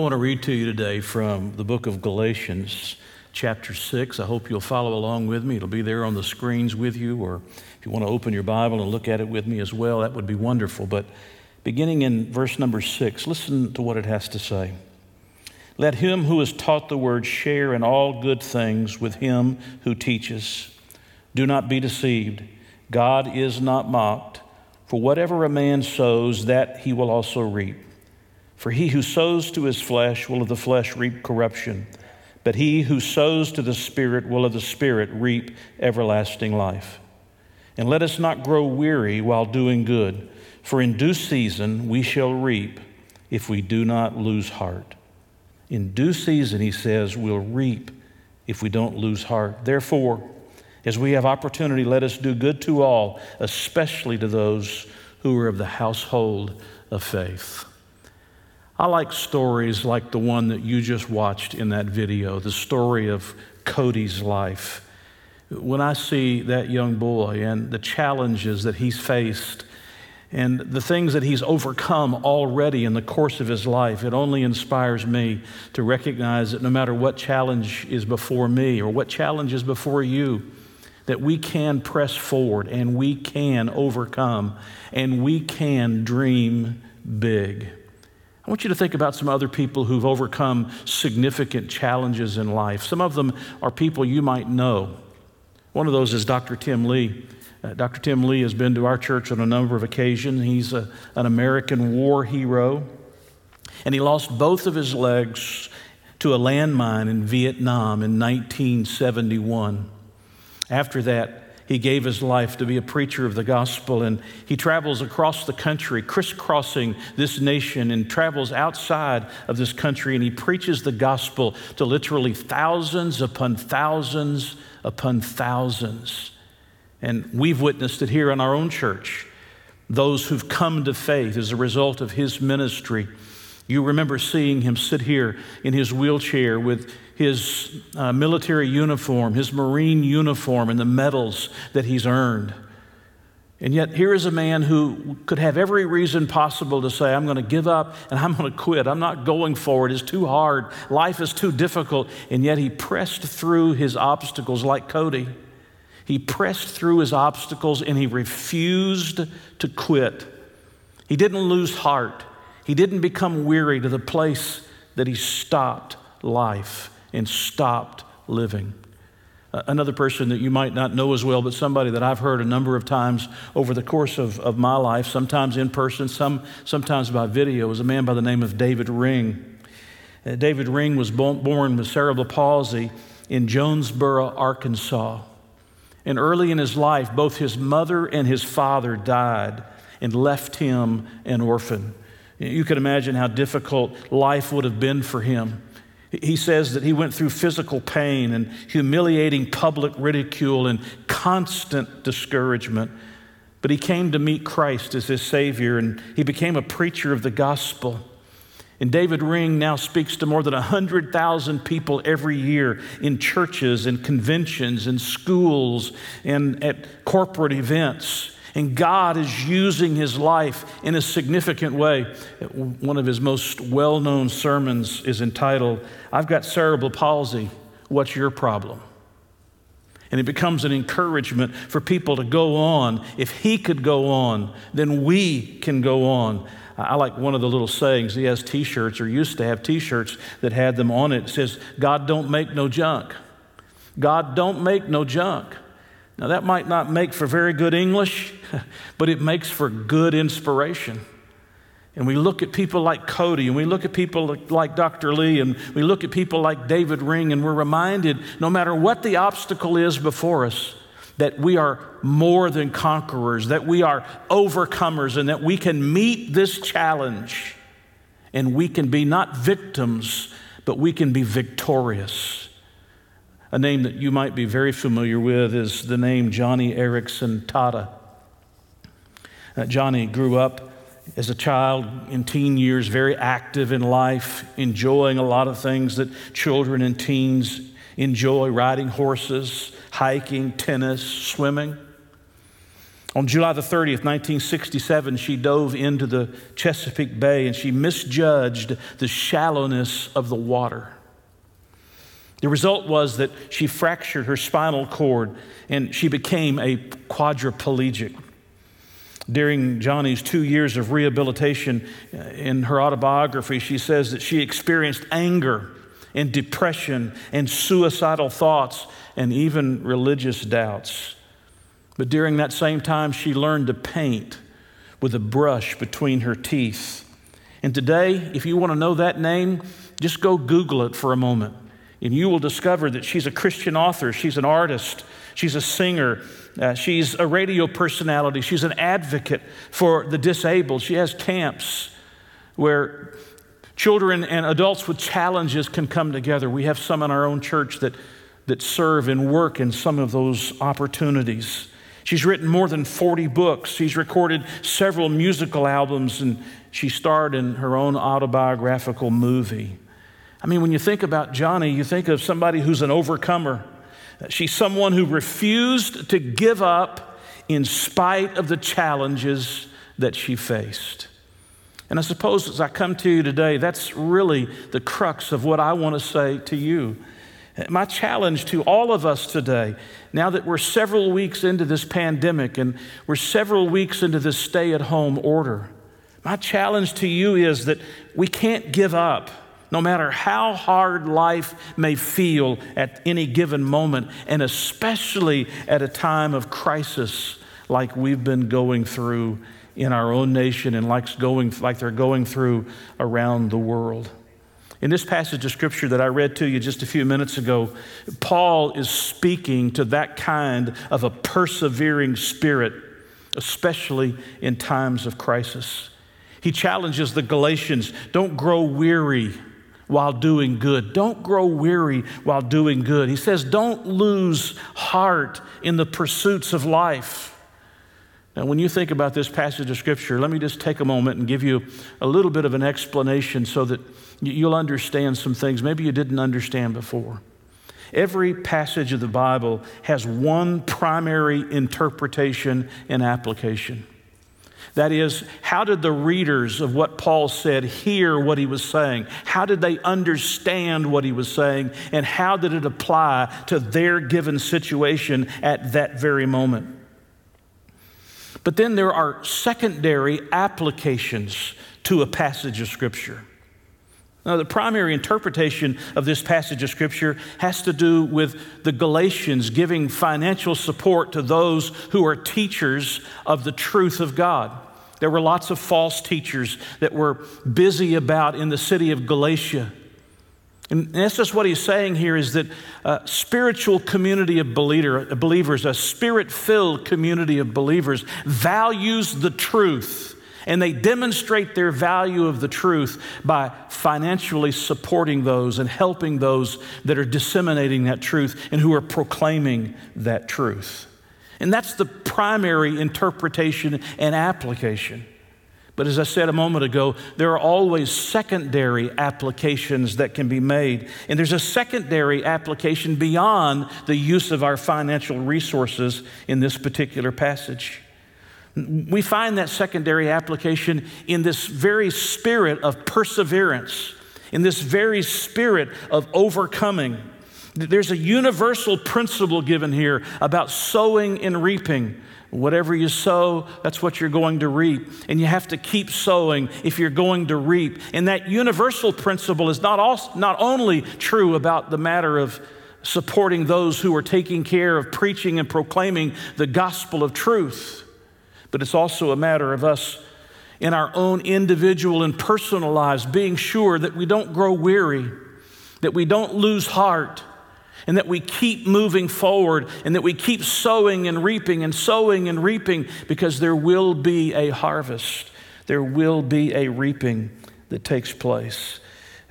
I want to read to you today from the book of Galatians, chapter 6. I hope you'll follow along with me. It'll be there on the screens with you, or if you want to open your Bible and look at it with me as well, that would be wonderful. But beginning in verse number 6, listen to what it has to say. Let him who is taught the word share in all good things with him who teaches. Do not be deceived. God is not mocked, for whatever a man sows, that he will also reap. For he who sows to his flesh will of the flesh reap corruption, but he who sows to the Spirit will of the Spirit reap everlasting life. And let us not grow weary while doing good, for in due season we shall reap if we do not lose heart. In due season, he says, we'll reap if we don't lose heart. Therefore, as we have opportunity, let us do good to all, especially to those who are of the household of faith. I like stories like the one that you just watched in that video, the story of Cody's life. When I see that young boy and the challenges that he's faced and the things that he's overcome already in the course of his life, it only inspires me to recognize that no matter what challenge is before me or what challenge is before you, that we can press forward and we can overcome and we can dream big. I want you to think about some other people who've overcome significant challenges in life. Some of them are people you might know. One of those is Dr. Tim Lee. Uh, Dr. Tim Lee has been to our church on a number of occasions. He's a, an American war hero, and he lost both of his legs to a landmine in Vietnam in 1971. After that, he gave his life to be a preacher of the gospel, and he travels across the country, crisscrossing this nation, and travels outside of this country, and he preaches the gospel to literally thousands upon thousands upon thousands. And we've witnessed it here in our own church. Those who've come to faith as a result of his ministry. You remember seeing him sit here in his wheelchair with his uh, military uniform, his Marine uniform, and the medals that he's earned. And yet, here is a man who could have every reason possible to say, I'm going to give up and I'm going to quit. I'm not going forward. It's too hard. Life is too difficult. And yet, he pressed through his obstacles like Cody. He pressed through his obstacles and he refused to quit. He didn't lose heart. He didn't become weary to the place that he stopped life and stopped living. Another person that you might not know as well, but somebody that I've heard a number of times over the course of, of my life, sometimes in person, some, sometimes by video, is a man by the name of David Ring. Uh, David Ring was born with cerebral palsy in Jonesboro, Arkansas. And early in his life, both his mother and his father died and left him an orphan. You can imagine how difficult life would have been for him. He says that he went through physical pain and humiliating public ridicule and constant discouragement. But he came to meet Christ as his Savior and he became a preacher of the gospel. And David Ring now speaks to more than 100,000 people every year in churches and conventions and schools and at corporate events. And God is using his life in a significant way. One of his most well known sermons is entitled, I've Got Cerebral Palsy. What's your problem? And it becomes an encouragement for people to go on. If he could go on, then we can go on. I like one of the little sayings. He has t shirts, or used to have t shirts that had them on it. It says, God don't make no junk. God don't make no junk. Now, that might not make for very good English, but it makes for good inspiration. And we look at people like Cody, and we look at people like Dr. Lee, and we look at people like David Ring, and we're reminded no matter what the obstacle is before us, that we are more than conquerors, that we are overcomers, and that we can meet this challenge and we can be not victims, but we can be victorious. A name that you might be very familiar with is the name Joni Eareckson Tada. Uh, Joni grew up as a child in teen years, very active in life, enjoying a lot of things that children and teens enjoy riding horses, hiking, tennis, swimming. On July the 30th, 1967, she dove into the Chesapeake Bay and she misjudged the shallowness of the water. The result was that she fractured her spinal cord and she became a quadriplegic. During Joni's two years of rehabilitation, uh, in her autobiography, she says that she experienced anger and depression and suicidal thoughts and even religious doubts. But during that same time, she learned to paint with a brush between her teeth. And today, if you want to know that name, just go Google it for a moment. And you will discover that she's a Christian author, she's an artist, she's a singer, uh, she's a radio personality, she's an advocate for the disabled. She has camps where children and adults with challenges can come together. We have some in our own church that, that serve and work in some of those opportunities. She's written more than 40 books. She's recorded several musical albums, and she starred in her own autobiographical movie. I mean, when you think about Joni, you think of somebody who's an overcomer. She's someone who refused to give up in spite of the challenges that she faced. And I suppose as I come to you today, that's really the crux of what I want to say to you. My challenge to all of us today, now that we're several weeks into this pandemic and we're several weeks into this stay at home order, my challenge to you is that we can't give up no matter how hard life may feel at any given moment, and especially at a time of crisis like we've been going through in our own nation and like, going, like they're going through around the world. In this passage of scripture that I read to you just a few minutes ago, Paul is speaking to that kind of a persevering spirit, especially in times of crisis. He challenges the Galatians don't grow weary while doing good. Don't grow weary while doing good. He says, don't lose heart in the pursuits of life. Now, when you think about this passage of Scripture, let me just take a moment and give you a little bit of an explanation so that you'll understand some things maybe you didn't understand before. Every passage of the Bible has one primary interpretation and application. That is, how did the readers of what Paul said hear what he was saying? How did they understand what he was saying? And how did it apply to their given situation at that very moment? But then there are secondary applications to a passage of Scripture. Now, the primary interpretation of this passage of Scripture has to do with the Galatians giving financial support to those who are teachers of the truth of God. There were lots of false teachers that were busy about in the city of Galatia. And that's just what he's saying here is that a spiritual community of believer, believers, a spirit filled community of believers, values the truth and they demonstrate their value of the truth by financially supporting those and helping those that are disseminating that truth and who are proclaiming that truth. And that's the primary interpretation and application. But as I said a moment ago, there are always secondary applications that can be made. And there's a secondary application beyond the use of our financial resources in this particular passage. We find that secondary application in this very spirit of perseverance, in this very spirit of overcoming. There's a universal principle given here about sowing and reaping. Whatever you sow, that's what you're going to reap. And you have to keep sowing if you're going to reap. And that universal principle is not, also, not only true about the matter of supporting those who are taking care of preaching and proclaiming the gospel of truth but it's also a matter of us in our own individual and personal lives being sure that we don't grow weary, that we don't lose heart, and that we keep moving forward and that we keep sowing and reaping and sowing and reaping because there will be a harvest. There will be a reaping that takes place.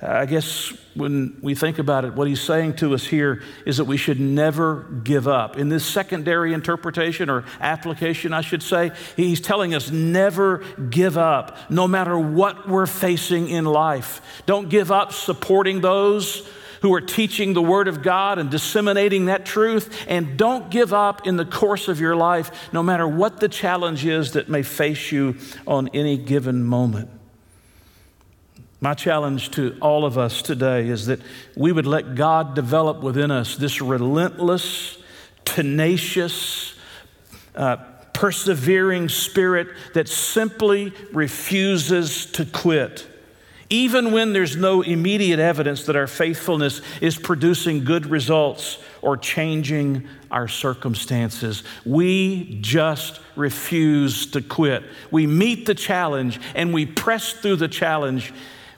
I guess when we think about it, what he's saying to us here is that we should never give up. In this secondary interpretation or application, I should say, he's telling us never give up, no matter what we're facing in life. Don't give up supporting those who are teaching the Word of God and disseminating that truth. And don't give up in the course of your life, no matter what the challenge is that may face you on any given moment. My challenge to all of us today is that we would let God develop within us this relentless, tenacious, uh, persevering spirit that simply refuses to quit even when there's no immediate evidence that our faithfulness is producing good results or changing our circumstances. We just refuse to quit. We meet the challenge and we press through the challenge.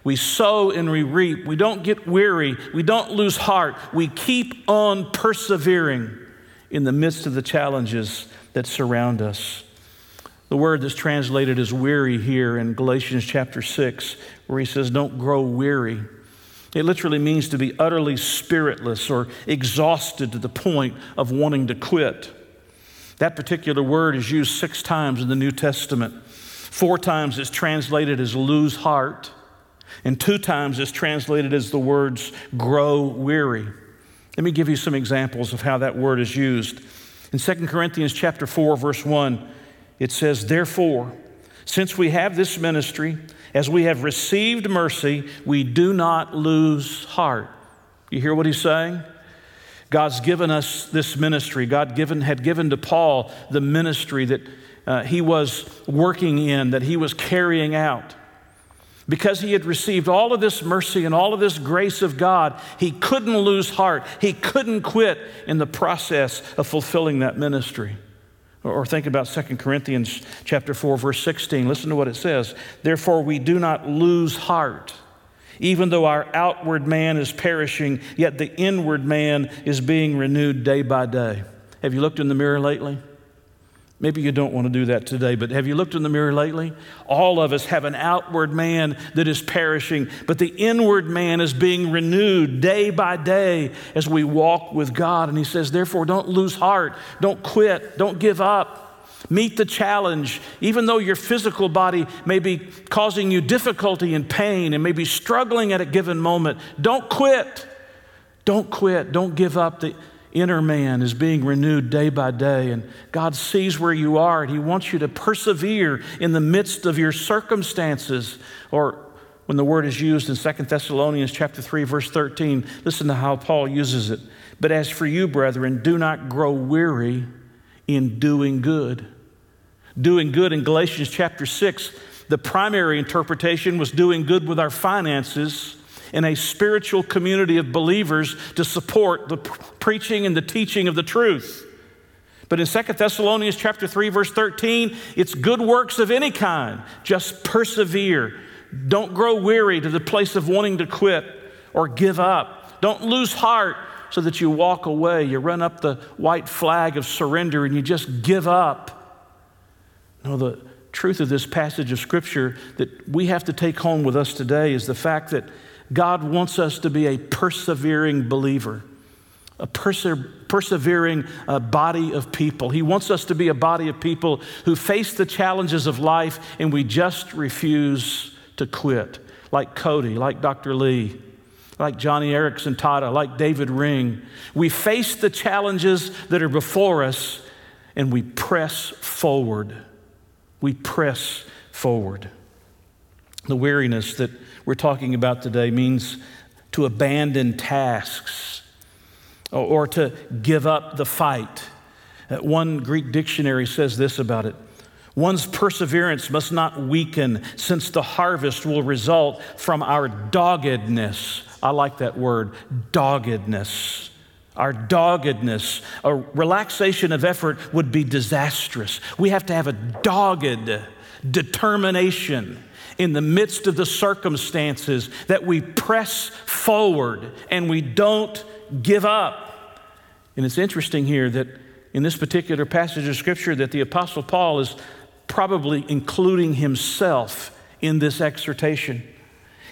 We sow and we reap. We don't get weary. We don't lose heart. We keep on persevering in the midst of the challenges that surround us. The word that's translated as weary here in Galatians chapter 6, where he says, Don't grow weary. It literally means to be utterly spiritless or exhausted to the point of wanting to quit. That particular word is used six times in the New Testament. Four times it's translated as lose heart, and two times it's translated as the words grow weary. Let me give you some examples of how that word is used. In 2 Corinthians chapter 4 verse 1, it says, Therefore, since we have this ministry, as we have received mercy, we do not lose heart. You hear what he's saying? God's given us this ministry. God given, had given to Paul the ministry that uh, he was working in, that he was carrying out. Because he had received all of this mercy and all of this grace of God, he couldn't lose heart. He couldn't quit in the process of fulfilling that ministry. Or think about 2 Corinthians chapter 4 verse 16. Listen to what it says. Therefore we do not lose heart. Even though our outward man is perishing, yet the inward man is being renewed day by day. Have you looked in the mirror lately? Maybe you don't want to do that today, but have you looked in the mirror lately? All of us have an outward man that is perishing, but the inward man is being renewed day by day as we walk with God. And He says, therefore, don't lose heart, don't quit, don't give up. Meet the challenge, even though your physical body may be causing you difficulty and pain and may be struggling at a given moment. Don't quit. Don't quit. Don't give up. The, inner man is being renewed day by day and God sees where you are and he wants you to persevere in the midst of your circumstances. Or when the word is used in 2 Thessalonians chapter 3 verse 13 listen to how Paul uses it. But as for you brethren do not grow weary in doing good. Doing good in Galatians chapter 6 the primary interpretation was doing good with our finances in a spiritual community of believers to support the preaching and the teaching of the truth. But in 2 Thessalonians chapter 3 verse 13, it's good works of any kind. Just persevere. Don't grow weary to the place of wanting to quit or give up. Don't lose heart so that you walk away. You run up the white flag of surrender and you just give up. No, the truth of this passage of Scripture that we have to take home with us today is the fact that God wants us to be a persevering believer, a perse- persevering uh, body of people. He wants us to be a body of people who face the challenges of life and we just refuse to quit, like Cody, like Dr. Lee. Like Joni Eareckson Tada, like David Ring. We face the challenges that are before us and we press forward. We press forward. The weariness that we're talking about today means to abandon tasks or, to give up the fight. Uh, one Greek dictionary says this about it One's perseverance must not weaken, since the harvest will result from our doggedness. I like that word, doggedness. Our doggedness, a relaxation of effort would be disastrous. We have to have a dogged determination in the midst of the circumstances that we press forward and we don't give up. And it's interesting here that in this particular passage of scripture that the apostle Paul is probably including himself in this exhortation.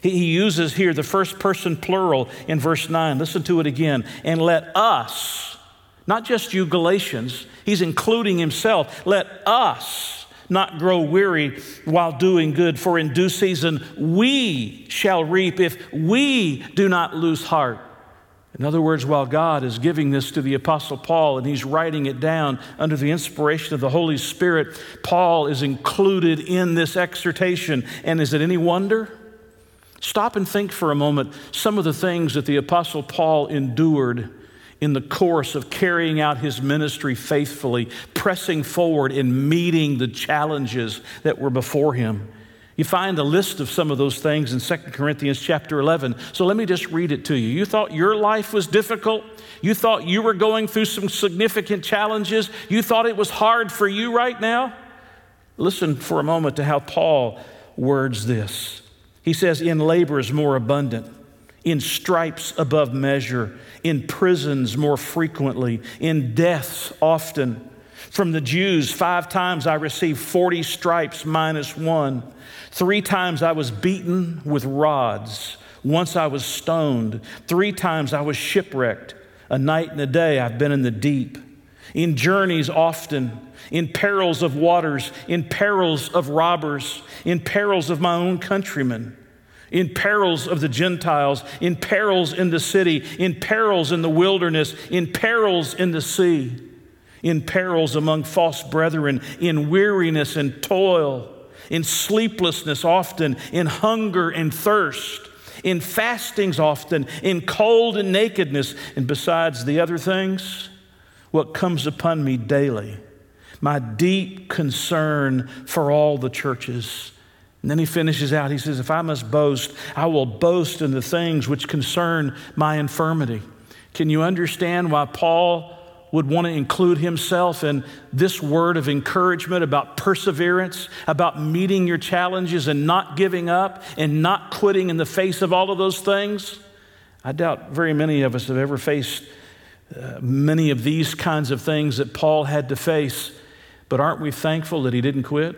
He uses here the first person plural in verse 9. Listen to it again. And let us, not just you Galatians, he's including himself, let us not grow weary while doing good, for in due season we shall reap if we do not lose heart. In other words, while God is giving this to the Apostle Paul and he's writing it down under the inspiration of the Holy Spirit, Paul is included in this exhortation. And is it any wonder? Stop and think for a moment some of the things that the Apostle Paul endured in the course of carrying out his ministry faithfully, pressing forward and meeting the challenges that were before him. You find a list of some of those things in 2 Corinthians chapter 11. So let me just read it to you. You thought your life was difficult. You thought you were going through some significant challenges. You thought it was hard for you right now. Listen for a moment to how Paul words this. He says, In labors more abundant, in stripes above measure, in prisons more frequently, in deaths often. From the Jews, five times I received 40 stripes minus one. Three times I was beaten with rods. Once I was stoned. Three times I was shipwrecked. A night and a day I've been in the deep. In journeys often, in perils of waters, in perils of robbers, in perils of my own countrymen, in perils of the Gentiles, in perils in the city, in perils in the wilderness, in perils in the sea, in perils among false brethren, in weariness and toil in sleeplessness often, in hunger and thirst, in fastings often, in cold and nakedness, and besides the other things, what comes upon me daily, my deep concern for all the churches. And then he finishes out, he says, If I must boast, I will boast in the things which concern my infirmity. Can you understand why Paul would want to include himself in this word of encouragement about perseverance, about meeting your challenges and not giving up and not quitting in the face of all of those things? I doubt very many of us have ever faced uh, many of these kinds of things that Paul had to face, but aren't we thankful that he didn't quit?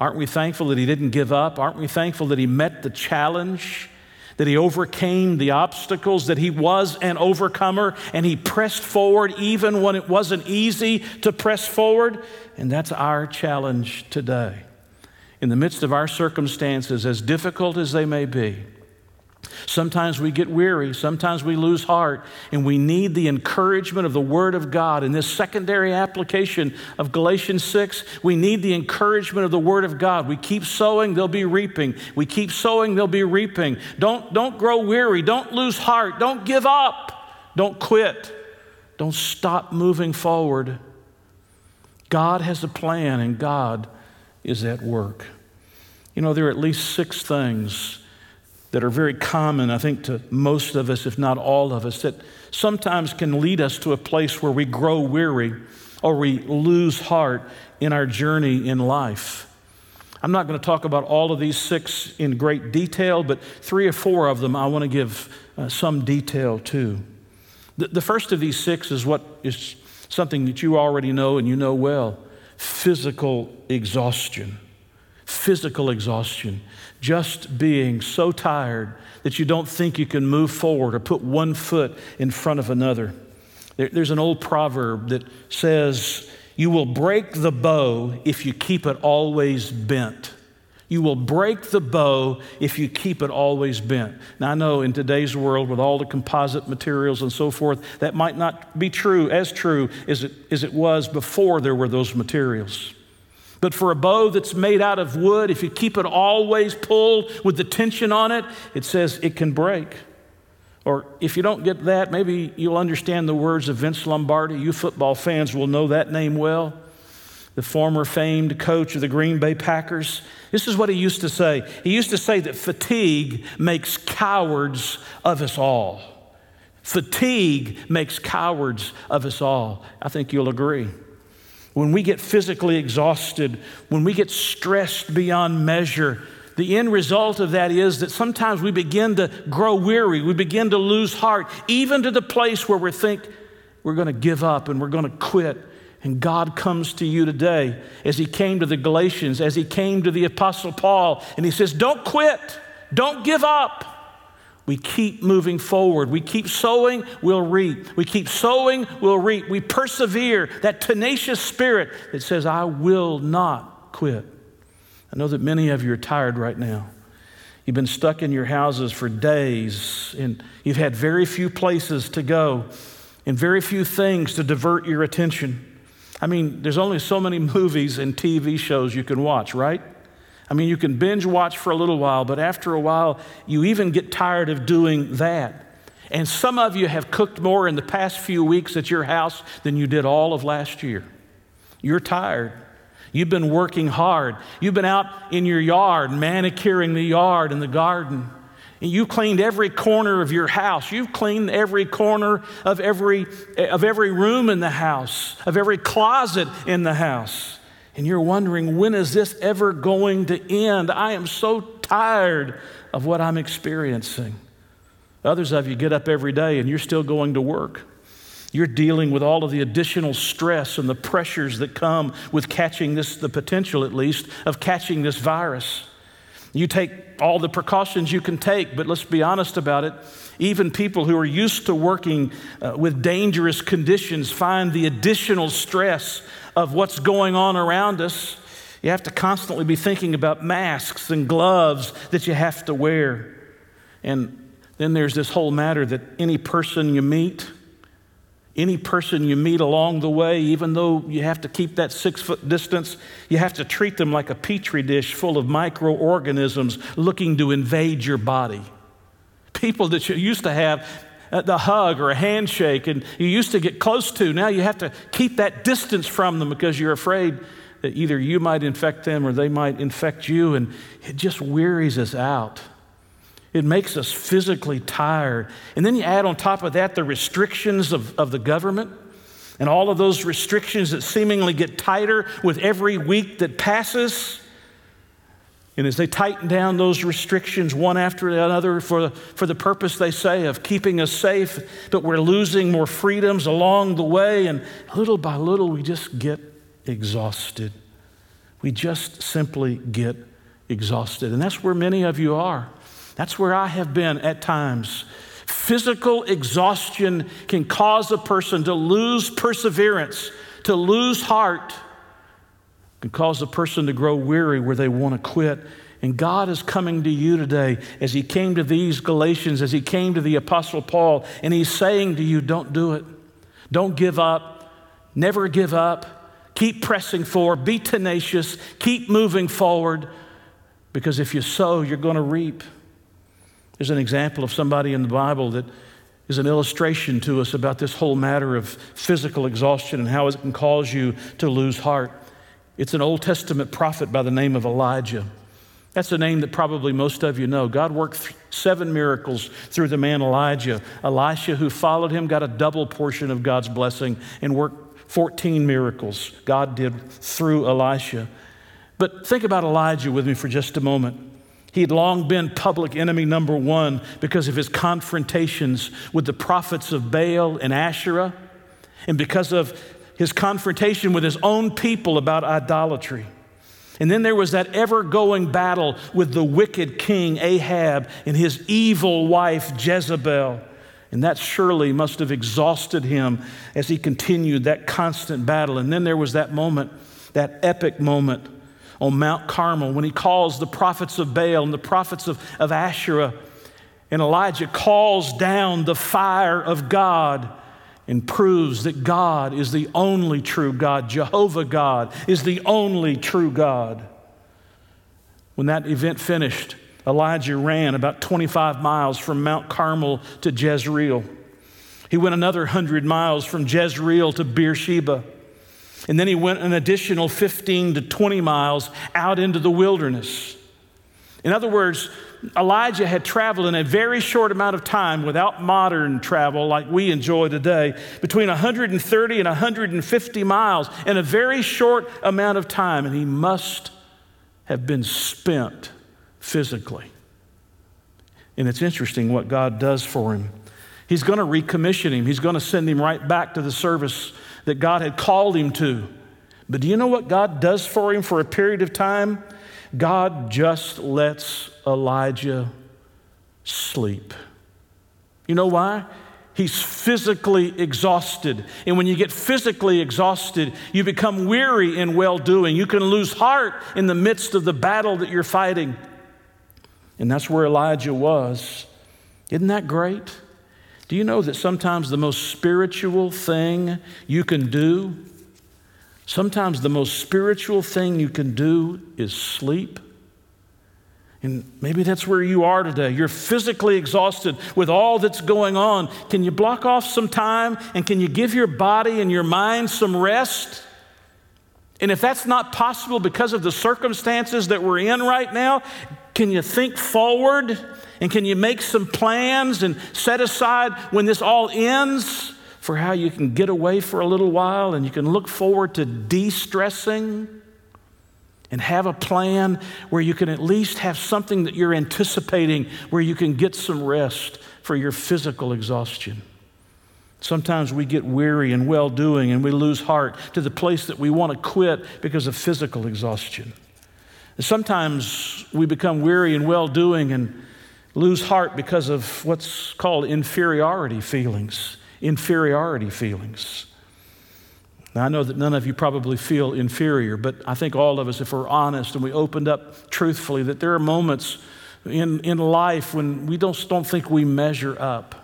Aren't we thankful that he didn't give up? Aren't we thankful that he met the challenge? that he overcame the obstacles, that he was an overcomer, and he pressed forward even when it wasn't easy to press forward. And that's our challenge today. In the midst of our circumstances, as difficult as they may be, Sometimes we get weary, sometimes we lose heart, and we need the encouragement of the Word of God. In this secondary application of Galatians 6, we need the encouragement of the Word of God. We keep sowing, they'll be reaping. We keep sowing, they'll be reaping. Don't, don't grow weary, don't lose heart, don't give up, don't quit, don't stop moving forward. God has a plan, and God is at work. You know, there are at least six things that are very common, I think, to most of us, if not all of us, that sometimes can lead us to a place where we grow weary or we lose heart in our journey in life. I'm not going to talk about all of these six in great detail, but three or four of them I want to give uh, some detail to. The, the first of these six is what is something that you already know and you know well physical exhaustion. Physical exhaustion just being so tired that you don't think you can move forward or put one foot in front of another. There, there's an old proverb that says, You will break the bow if you keep it always bent. You will break the bow if you keep it always bent. Now, I know in today's world, with all the composite materials and so forth, that might not be true, as true as it, as it was before there were those materials. But for a bow that's made out of wood, if you keep it always pulled with the tension on it, it says it can break. Or if you don't get that, maybe you'll understand the words of Vince Lombardi. You football fans will know that name well. The former famed coach of the Green Bay Packers. This is what he used to say. He used to say that fatigue makes cowards of us all. Fatigue makes cowards of us all. I think you'll agree when we get physically exhausted, when we get stressed beyond measure, the end result of that is that sometimes we begin to grow weary, we begin to lose heart, even to the place where we think we're going to give up and we're going to quit. And God comes to you today as He came to the Galatians, as He came to the Apostle Paul, and He says, Don't quit, don't give up. We keep moving forward. We keep sowing, we'll reap. We keep sowing, we'll reap. We persevere, that tenacious spirit that says, I will not quit. I know that many of you are tired right now. You've been stuck in your houses for days, and you've had very few places to go and very few things to divert your attention. I mean, there's only so many movies and TV shows you can watch, right? I mean, you can binge watch for a little while, but after a while, you even get tired of doing that. And some of you have cooked more in the past few weeks at your house than you did all of last year. You're tired. You've been working hard. You've been out in your yard, manicuring the yard and the garden. And you've cleaned every corner of your house. You've cleaned every corner of every, of every room in the house, of every closet in the house. And you're wondering, when is this ever going to end? I am so tired of what I'm experiencing. Others of you get up every day and you're still going to work. You're dealing with all of the additional stress and the pressures that come with catching this, the potential at least, of catching this virus. You take all the precautions you can take, but let's be honest about it. Even people who are used to working uh, with dangerous conditions find the additional stress of what's going on around us. You have to constantly be thinking about masks and gloves that you have to wear. And then there's this whole matter that any person you meet, any person you meet along the way, even though you have to keep that six foot distance, you have to treat them like a petri dish full of microorganisms looking to invade your body. People that you used to have the hug or a handshake and you used to get close to, now you have to keep that distance from them because you're afraid that either you might infect them or they might infect you, and it just wearies us out. It makes us physically tired. And then you add on top of that the restrictions of, of the government and all of those restrictions that seemingly get tighter with every week that passes. And as they tighten down those restrictions one after another for, for the purpose, they say, of keeping us safe, but we're losing more freedoms along the way. And little by little, we just get exhausted. We just simply get exhausted. And that's where many of you are. That's where I have been at times. Physical exhaustion can cause a person to lose perseverance, to lose heart, can cause a person to grow weary where they want to quit. And God is coming to you today as He came to these Galatians, as He came to the Apostle Paul, and He's saying to you, don't do it. Don't give up. Never give up. Keep pressing forward. Be tenacious. Keep moving forward. Because if you sow, you're going to reap. There's an example of somebody in the Bible that is an illustration to us about this whole matter of physical exhaustion and how it can cause you to lose heart. It's an Old Testament prophet by the name of Elijah. That's a name that probably most of you know. God worked seven miracles through the man Elijah. Elisha, who followed him, got a double portion of God's blessing and worked 14 miracles God did through Elisha. But think about Elijah with me for just a moment. He had long been public enemy number one because of his confrontations with the prophets of Baal and Asherah, and because of his confrontation with his own people about idolatry. And then there was that ever going battle with the wicked king Ahab and his evil wife Jezebel. And that surely must have exhausted him as he continued that constant battle. And then there was that moment, that epic moment on Mount Carmel when he calls the prophets of Baal and the prophets of, of Asherah. And Elijah calls down the fire of God and proves that God is the only true God. Jehovah God is the only true God. When that event finished, Elijah ran about 25 miles from Mount Carmel to Jezreel. He went another 100 miles from Jezreel to Beersheba. And then he went an additional 15 to 20 miles out into the wilderness. In other words, Elijah had traveled in a very short amount of time without modern travel like we enjoy today, between 130 and 150 miles in a very short amount of time, and he must have been spent physically. And it's interesting what God does for him. He's going to recommission him, he's going to send him right back to the service that God had called him to. But do you know what God does for him for a period of time? God just lets Elijah sleep. You know why? He's physically exhausted. And when you get physically exhausted, you become weary in well doing. You can lose heart in the midst of the battle that you're fighting. And that's where Elijah was. Isn't that great? Do you know that sometimes the most spiritual thing you can do, sometimes the most spiritual thing you can do is sleep? And maybe that's where you are today. You're physically exhausted with all that's going on. Can you block off some time and can you give your body and your mind some rest? And if that's not possible because of the circumstances that we're in right now, can you think forward and can you make some plans and set aside when this all ends for how you can get away for a little while and you can look forward to de stressing? And have a plan where you can at least have something that you're anticipating where you can get some rest for your physical exhaustion. Sometimes we get weary and well doing and we lose heart to the place that we want to quit because of physical exhaustion. And sometimes we become weary and well doing and lose heart because of what's called inferiority feelings. Inferiority feelings. Now, I know that none of you probably feel inferior, but I think all of us, if we're honest and we opened up truthfully, that there are moments in, in life when we don't, don't think we measure up.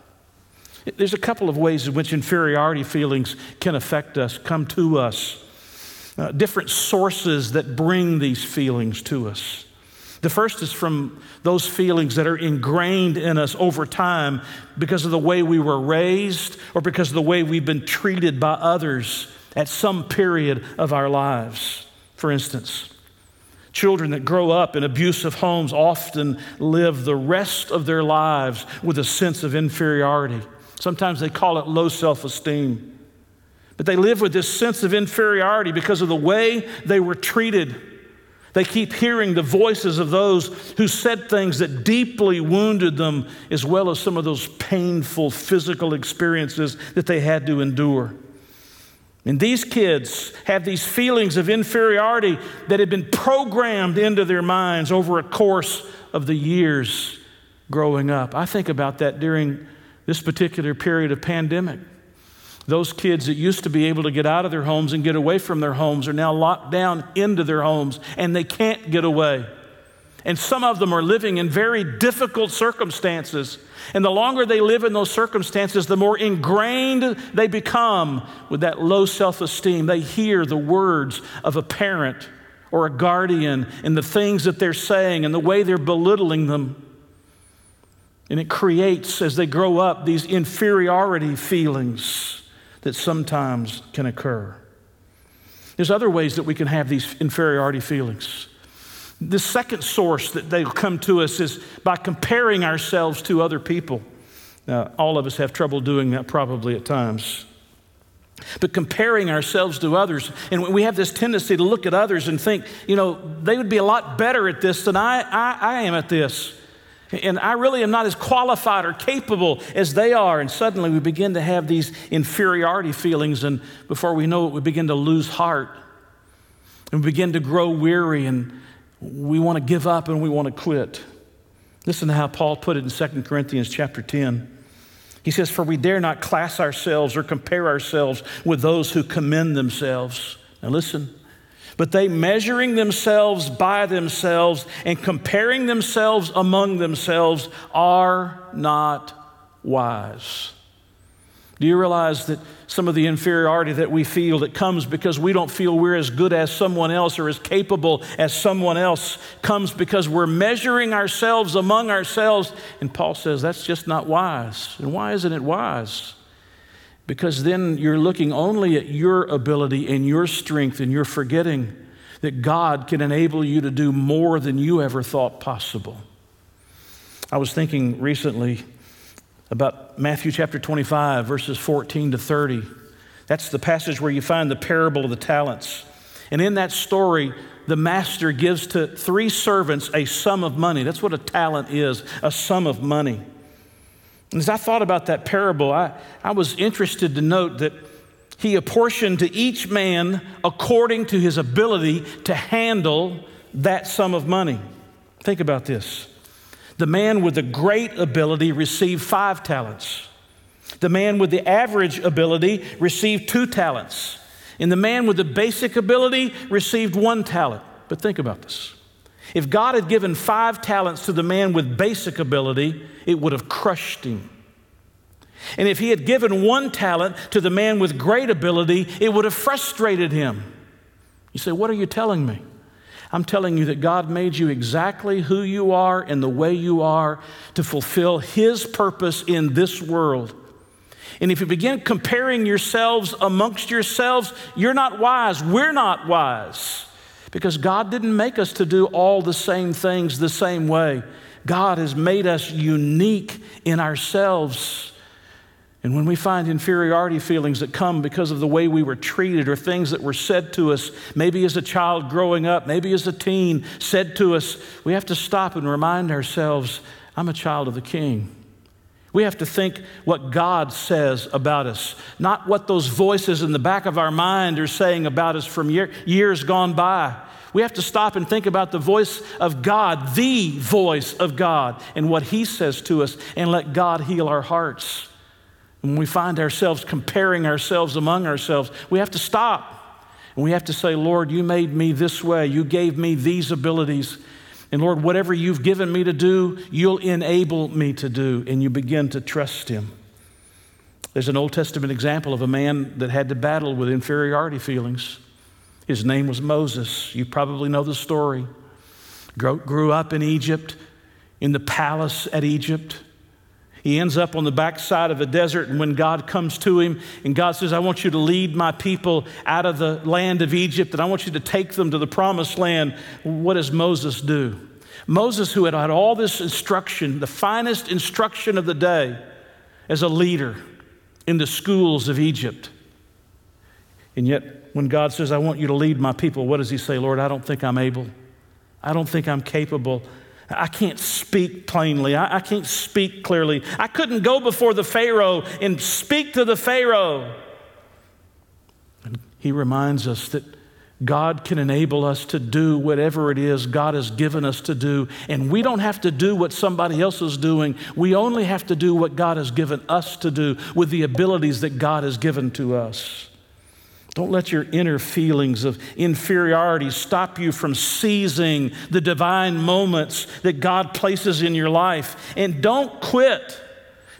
There's a couple of ways in which inferiority feelings can affect us, come to us, uh, different sources that bring these feelings to us. The first is from those feelings that are ingrained in us over time because of the way we were raised or because of the way we've been treated by others at some period of our lives. For instance, children that grow up in abusive homes often live the rest of their lives with a sense of inferiority. Sometimes they call it low self esteem. But they live with this sense of inferiority because of the way they were treated. They keep hearing the voices of those who said things that deeply wounded them, as well as some of those painful physical experiences that they had to endure. And these kids have these feelings of inferiority that have been programmed into their minds over a course of the years growing up. I think about that during this particular period of pandemic. Those kids that used to be able to get out of their homes and get away from their homes are now locked down into their homes and they can't get away. And some of them are living in very difficult circumstances. And the longer they live in those circumstances, the more ingrained they become with that low self esteem. They hear the words of a parent or a guardian and the things that they're saying and the way they're belittling them. And it creates, as they grow up, these inferiority feelings that sometimes can occur. There's other ways that we can have these inferiority feelings. The second source that they'll come to us is by comparing ourselves to other people. Now, all of us have trouble doing that probably at times. But comparing ourselves to others, and we have this tendency to look at others and think, you know, they would be a lot better at this than I, I, I am at this. And I really am not as qualified or capable as they are. And suddenly we begin to have these inferiority feelings, and before we know it, we begin to lose heart. And we begin to grow weary and we want to give up and we want to quit. Listen to how Paul put it in 2 Corinthians chapter 10. He says, For we dare not class ourselves or compare ourselves with those who commend themselves. Now listen, but they measuring themselves by themselves and comparing themselves among themselves are not wise. Do you realize that some of the inferiority that we feel that comes because we don't feel we're as good as someone else or as capable as someone else comes because we're measuring ourselves among ourselves? And Paul says that's just not wise. And why isn't it wise? Because then you're looking only at your ability and your strength and you're forgetting that God can enable you to do more than you ever thought possible. I was thinking recently about Matthew chapter 25, verses 14 to 30. That's the passage where you find the parable of the talents. And in that story, the master gives to three servants a sum of money. That's what a talent is a sum of money. And as I thought about that parable, I, I was interested to note that he apportioned to each man according to his ability to handle that sum of money. Think about this. The man with the great ability received five talents. The man with the average ability received two talents. And the man with the basic ability received one talent. But think about this. If God had given five talents to the man with basic ability, it would have crushed him. And if he had given one talent to the man with great ability, it would have frustrated him. You say, What are you telling me? I'm telling you that God made you exactly who you are and the way you are to fulfill His purpose in this world. And if you begin comparing yourselves amongst yourselves, you're not wise. We're not wise because God didn't make us to do all the same things the same way. God has made us unique in ourselves. And when we find inferiority feelings that come because of the way we were treated or things that were said to us, maybe as a child growing up, maybe as a teen, said to us, we have to stop and remind ourselves I'm a child of the King. We have to think what God says about us, not what those voices in the back of our mind are saying about us from year, years gone by. We have to stop and think about the voice of God, the voice of God, and what He says to us, and let God heal our hearts. When we find ourselves comparing ourselves among ourselves, we have to stop. And we have to say, Lord, you made me this way. You gave me these abilities. And Lord, whatever you've given me to do, you'll enable me to do. And you begin to trust Him. There's an Old Testament example of a man that had to battle with inferiority feelings. His name was Moses. You probably know the story. Grew up in Egypt, in the palace at Egypt. He ends up on the backside of a desert, and when God comes to him, and God says, I want you to lead my people out of the land of Egypt, and I want you to take them to the promised land, what does Moses do? Moses, who had had all this instruction, the finest instruction of the day as a leader in the schools of Egypt, and yet when God says, I want you to lead my people, what does he say? Lord, I don't think I'm able. I don't think I'm capable. I can't speak plainly. I, I, can't speak clearly. I couldn't go before the Pharaoh and speak to the Pharaoh. And he reminds us that God can enable us to do whatever it is God has given us to do. And we don't have to do what somebody else is doing. We only have to do what God has given us to do with the abilities that God has given to us. Don't let your inner feelings of inferiority stop you from seizing the divine moments that God places in your life. And don't quit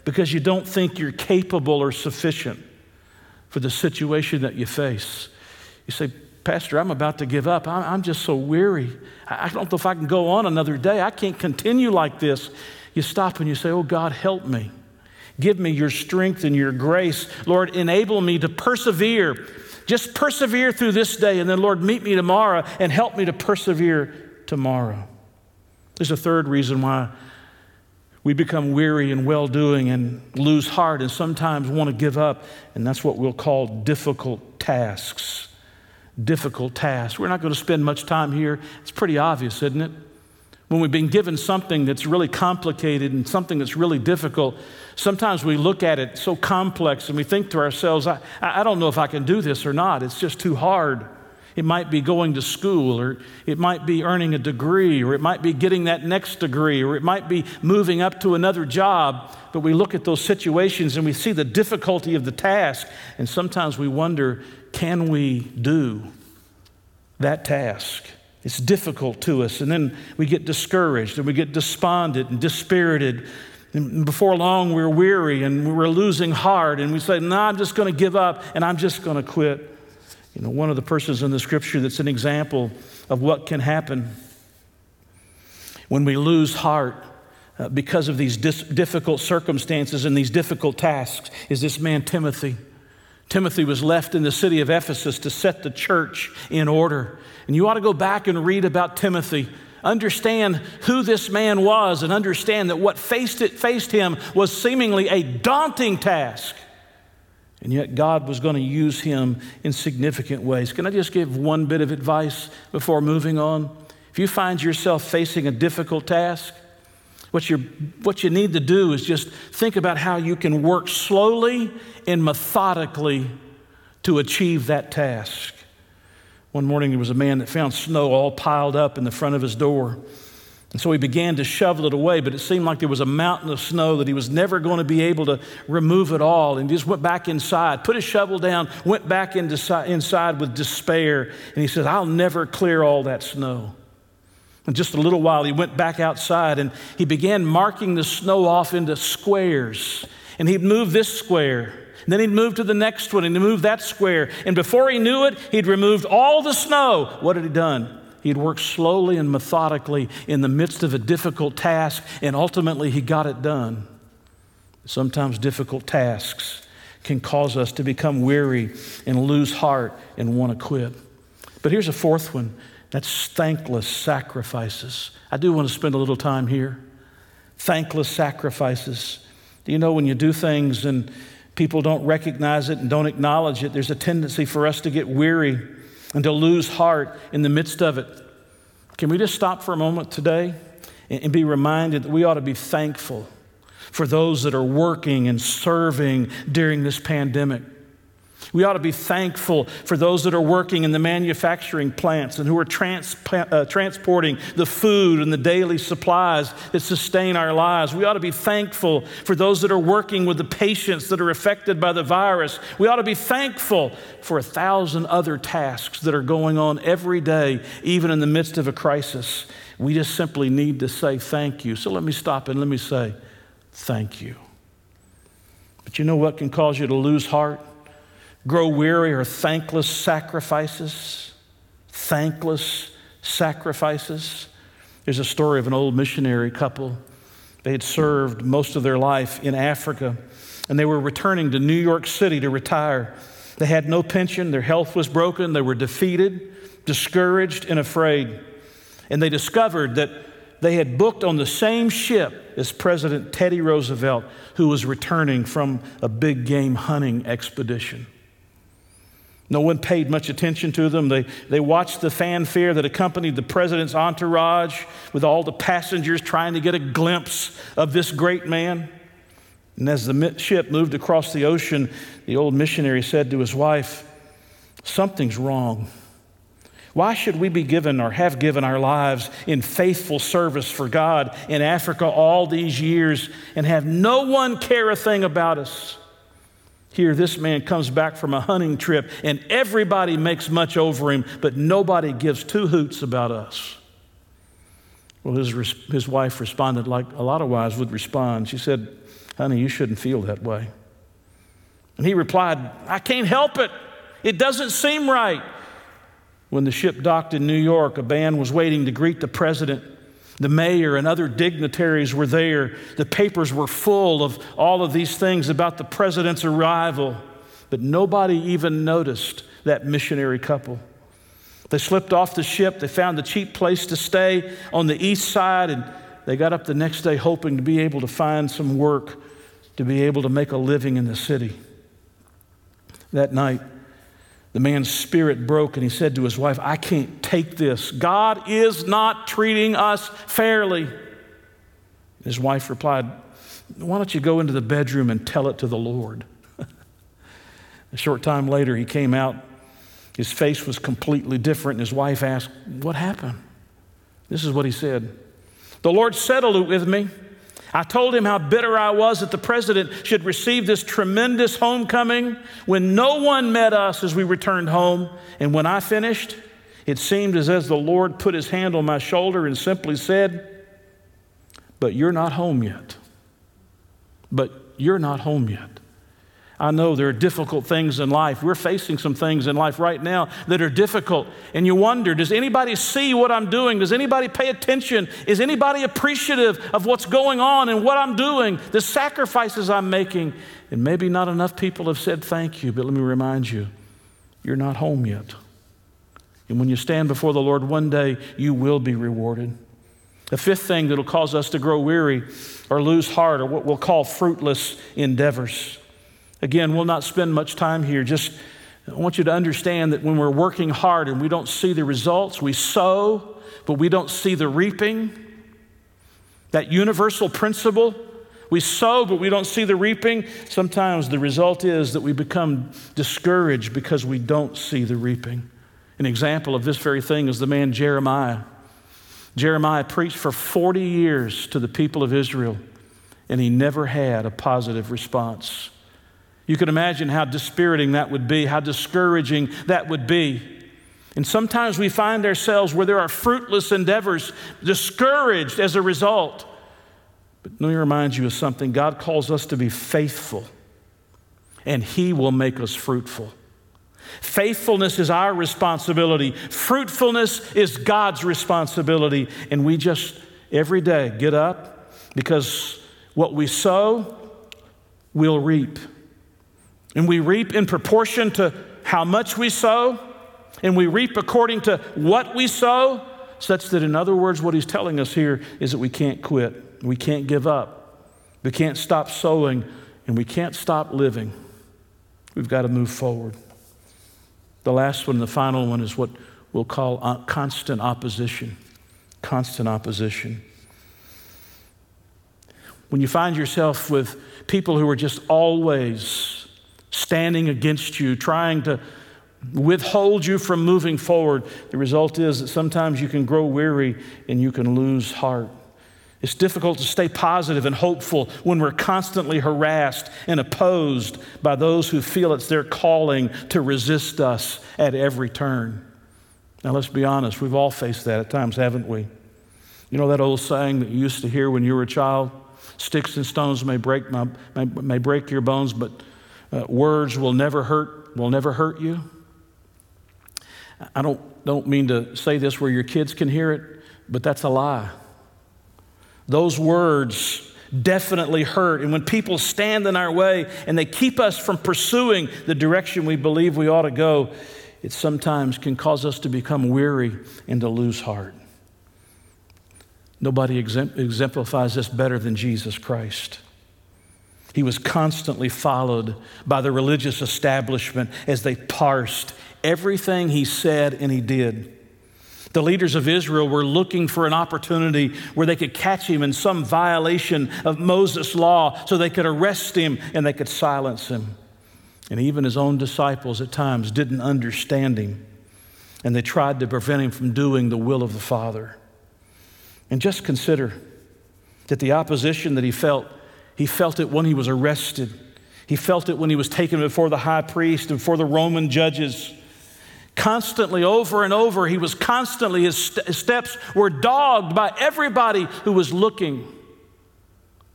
because you don't think you're capable or sufficient for the situation that you face. You say, Pastor, I'm about to give up. I'm just so weary. I don't know if I can go on another day. I can't continue like this. You stop and you say, Oh, God, help me. Give me your strength and your grace. Lord, enable me to persevere just persevere through this day, and then, Lord, meet me tomorrow and help me to persevere tomorrow. There's a third reason why we become weary in well doing and lose heart and sometimes want to give up, and that's what we'll call difficult tasks. Difficult tasks. We're not going to spend much time here. It's pretty obvious, isn't it? When we've been given something that's really complicated and something that's really difficult, sometimes we look at it so complex and we think to ourselves, I, I don't know if I can do this or not. It's just too hard. It might be going to school, or it might be earning a degree, or it might be getting that next degree, or it might be moving up to another job. But we look at those situations and we see the difficulty of the task, and sometimes we wonder can we do that task? It's difficult to us. And then we get discouraged and we get despondent and dispirited. And before long, we're weary and we're losing heart. And we say, No, nah, I'm just going to give up and I'm just going to quit. You know, one of the persons in the scripture that's an example of what can happen when we lose heart uh, because of these dis- difficult circumstances and these difficult tasks is this man, Timothy. Timothy was left in the city of Ephesus to set the church in order. And you ought to go back and read about Timothy. Understand who this man was and understand that what faced, it, faced him was seemingly a daunting task. And yet, God was going to use him in significant ways. Can I just give one bit of advice before moving on? If you find yourself facing a difficult task, what, you what you need to do is just think about how you can work slowly and methodically to achieve that task. One morning, there was a man that found snow all piled up in the front of his door. And so he began to shovel it away, but it seemed like there was a mountain of snow that he was never going to be able to remove it all. And he just went back inside, put his shovel down, went back into, inside with despair. And he said, I'll never clear all that snow. And just a little while, he went back outside and he began marking the snow off into squares. And he'd move this square. And then he'd move to the next one and he'd move that square. And before he knew it, he'd removed all the snow. What had he done? He'd worked slowly and methodically in the midst of a difficult task, and ultimately he got it done. Sometimes difficult tasks can cause us to become weary and lose heart and want to quit. But here's a fourth one that's thankless sacrifices. I do want to spend a little time here. Thankless sacrifices. Do you know when you do things and people don't recognize it and don't acknowledge it, there's a tendency for us to get weary and to lose heart in the midst of it. Can we just stop for a moment today and be reminded that we ought to be thankful for those that are working and serving during this pandemic? We ought to be thankful for those that are working in the manufacturing plants and who are uh, transporting the food and the daily supplies that sustain our lives. We ought to be thankful for those that are working with the patients that are affected by the virus. We ought to be thankful for a thousand other tasks that are going on every day, even in the midst of a crisis. We just simply need to say thank you. So let me stop and let me say thank you. But you know what can cause you to lose heart? Grow weary or thankless sacrifices. Thankless sacrifices. There's a story of an old missionary couple. They had served most of their life in Africa, and they were returning to New York City to retire. They had no pension, their health was broken, they were defeated, discouraged, and afraid. And they discovered that they had booked on the same ship as President Teddy Roosevelt, who was returning from a big game hunting expedition. No one paid much attention to them. They, they watched the fanfare that accompanied the president's entourage with all the passengers trying to get a glimpse of this great man. And as the ship moved across the ocean, the old missionary said to his wife, Something's wrong. Why should we be given or have given our lives in faithful service for God in Africa all these years and have no one care a thing about us? Here, this man comes back from a hunting trip, and everybody makes much over him, but nobody gives two hoots about us. Well, his, his wife responded like a lot of wives would respond. She said, Honey, you shouldn't feel that way. And he replied, I can't help it. It doesn't seem right. When the ship docked in New York, a band was waiting to greet the president. The mayor and other dignitaries were there. The papers were full of all of these things about the president's arrival, but nobody even noticed that missionary couple. They slipped off the ship. They found a cheap place to stay on the east side, and they got up the next day hoping to be able to find some work to be able to make a living in the city. That night, the man's spirit broke and he said to his wife, I can't take this. God is not treating us fairly. His wife replied, Why don't you go into the bedroom and tell it to the Lord? a short time later, he came out. His face was completely different, and his wife asked, What happened? This is what he said The Lord settled it with me. I told him how bitter I was that the president should receive this tremendous homecoming when no one met us as we returned home. And when I finished, it seemed as as the Lord put his hand on my shoulder and simply said, But you're not home yet. But you're not home yet. I know there are difficult things in life. We're facing some things in life right now that are difficult. And you wonder does anybody see what I'm doing? Does anybody pay attention? Is anybody appreciative of what's going on and what I'm doing, the sacrifices I'm making? And maybe not enough people have said thank you, but let me remind you you're not home yet. And when you stand before the Lord one day, you will be rewarded. The fifth thing that'll cause us to grow weary or lose heart are what we'll call fruitless endeavors. Again, we'll not spend much time here. Just I want you to understand that when we're working hard and we don't see the results, we sow, but we don't see the reaping. That universal principle, we sow, but we don't see the reaping. Sometimes the result is that we become discouraged because we don't see the reaping. An example of this very thing is the man Jeremiah. Jeremiah preached for 40 years to the people of Israel, and he never had a positive response. You can imagine how dispiriting that would be, how discouraging that would be. And sometimes we find ourselves where there are fruitless endeavors, discouraged as a result. But let me remind you of something God calls us to be faithful, and He will make us fruitful. Faithfulness is our responsibility. Fruitfulness is God's responsibility. And we just every day get up because what we sow, we'll reap. And we reap in proportion to how much we sow, and we reap according to what we sow, such that, in other words, what he's telling us here is that we can't quit, we can't give up, we can't stop sowing, and we can't stop living. We've got to move forward. The last one, the final one, is what we'll call constant opposition. Constant opposition. When you find yourself with people who are just always standing against you, trying to withhold you from moving forward, the result is that sometimes you can grow weary and you can lose heart. It's difficult to stay positive and hopeful when we're constantly harassed and opposed by those who feel it's their calling to resist us at every turn. Now, let's be honest, we've all faced that at times, haven't we? You know that old saying that you used to hear when you were a child? Sticks and stones may break, my, may, may break your bones, but uh, words will never hurt, will never hurt you. I don't, don't mean to say this where your kids can hear it, but that's a lie. Those words definitely hurt. And when people stand in our way and they keep us from pursuing the direction we believe we ought to go, it sometimes can cause us to become weary and to lose heart. Nobody exemplifies this better than Jesus Christ. He was constantly followed by the religious establishment as they parsed everything he said and he did. The leaders of Israel were looking for an opportunity where they could catch him in some violation of Moses' law so they could arrest him and they could silence him. And even his own disciples at times didn't understand him, and they tried to prevent him from doing the will of the Father. And just consider that the opposition that he felt, he felt it when he was arrested. He felt it when he was taken before the high priest and before the Roman judges. Constantly, over and over, he was constantly, his, st- his steps were dogged by everybody who was looking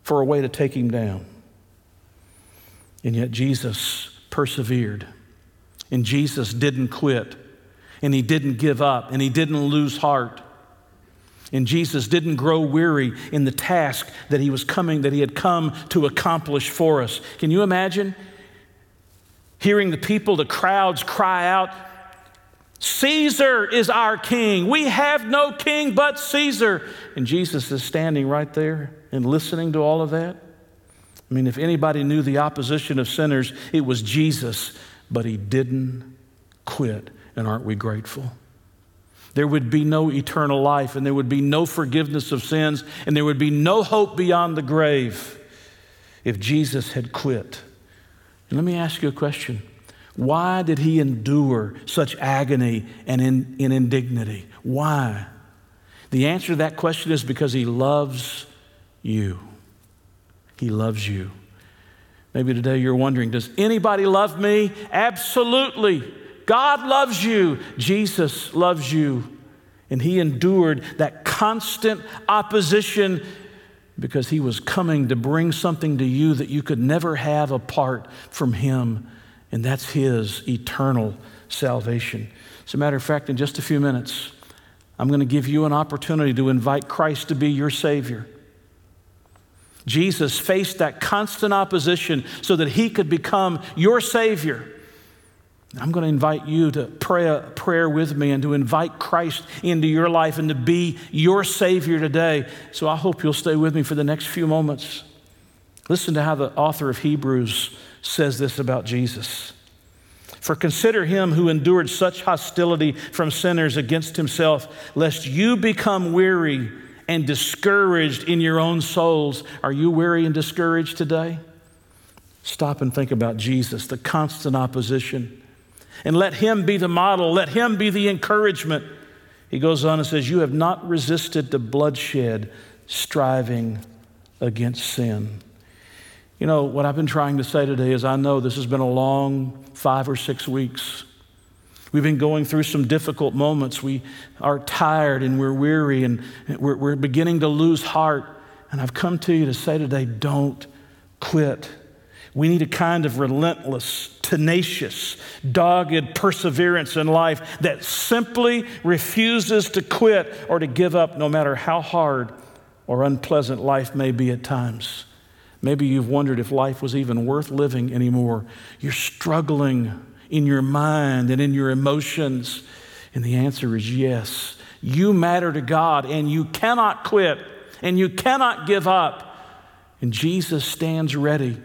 for a way to take him down. And yet Jesus persevered. And Jesus didn't quit. And he didn't give up. And he didn't lose heart. And Jesus didn't grow weary in the task that he was coming, that he had come to accomplish for us. Can you imagine hearing the people, the crowds cry out, Caesar is our king. We have no king but Caesar. And Jesus is standing right there and listening to all of that. I mean, if anybody knew the opposition of sinners, it was Jesus, but he didn't quit. And aren't we grateful? There would be no eternal life, and there would be no forgiveness of sins, and there would be no hope beyond the grave if Jesus had quit. And let me ask you a question why did he endure such agony and in, in indignity? Why? The answer to that question is because he loves you. He loves you. Maybe today you're wondering, does anybody love me? Absolutely. God loves you. Jesus loves you. And he endured that constant opposition because he was coming to bring something to you that you could never have apart from him and that's His eternal salvation. As a matter of fact, in just a few minutes, I'm going to give you an opportunity to invite Christ to be your Savior. Jesus faced that constant opposition so that He could become your Savior. I'm going to invite you to pray a prayer with me and to invite Christ into your life and to be your Savior today. So I hope you'll stay with me for the next few moments. Listen to how the author of Hebrews says this about Jesus. For consider him who endured such hostility from sinners against himself, lest you become weary and discouraged in your own souls. Are you weary and discouraged today? Stop and think about Jesus, the constant opposition. And let him be the model, let him be the encouragement. He goes on and says, You have not resisted the bloodshed, striving against sin. You know, what I've been trying to say today is I know this has been a long five or six weeks. We've been going through some difficult moments. We are tired and we're weary and we're, we're beginning to lose heart. And I've come to you to say today don't quit. We need a kind of relentless, tenacious, dogged perseverance in life that simply refuses to quit or to give up no matter how hard or unpleasant life may be at times. Maybe you've wondered if life was even worth living anymore. You're struggling in your mind and in your emotions. And the answer is yes. You matter to God and you cannot quit and you cannot give up. And Jesus stands ready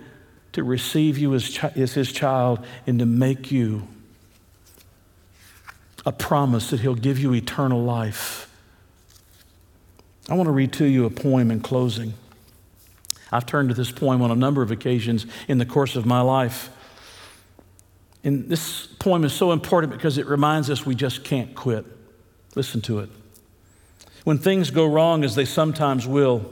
to receive you as, as his child and to make you a promise that he'll give you eternal life. I want to read to you a poem in closing. I've turned to this poem on a number of occasions in the course of my life. And this poem is so important because it reminds us we just can't quit. Listen to it. When things go wrong, as they sometimes will,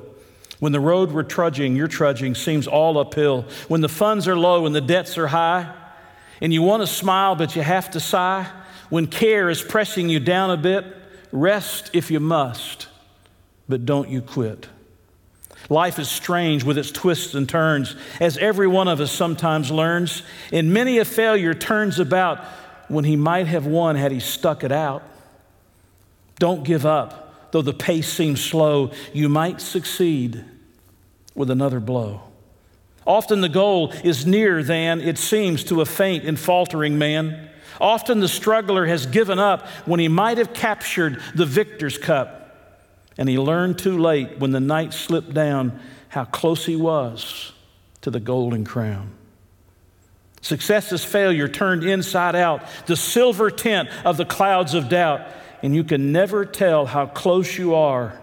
when the road we're trudging, you're trudging, seems all uphill, when the funds are low and the debts are high, and you want to smile but you have to sigh, when care is pressing you down a bit, rest if you must, but don't you quit. Life is strange with its twists and turns, as every one of us sometimes learns, and many a failure turns about when he might have won had he stuck it out. Don't give up though the pace seems slow, you might succeed with another blow. Often the goal is nearer than it seems to a faint and faltering man. Often the struggler has given up when he might have captured the victor's cup. And he learned too late when the night slipped down how close he was to the golden crown. Success is failure turned inside out, the silver tint of the clouds of doubt and you can never tell how close you are.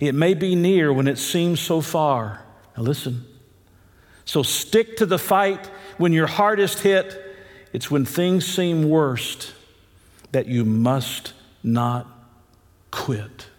It may be near when it seems so far. Now, listen. So, stick to the fight when you're hardest hit. It's when things seem worst that you must not quit.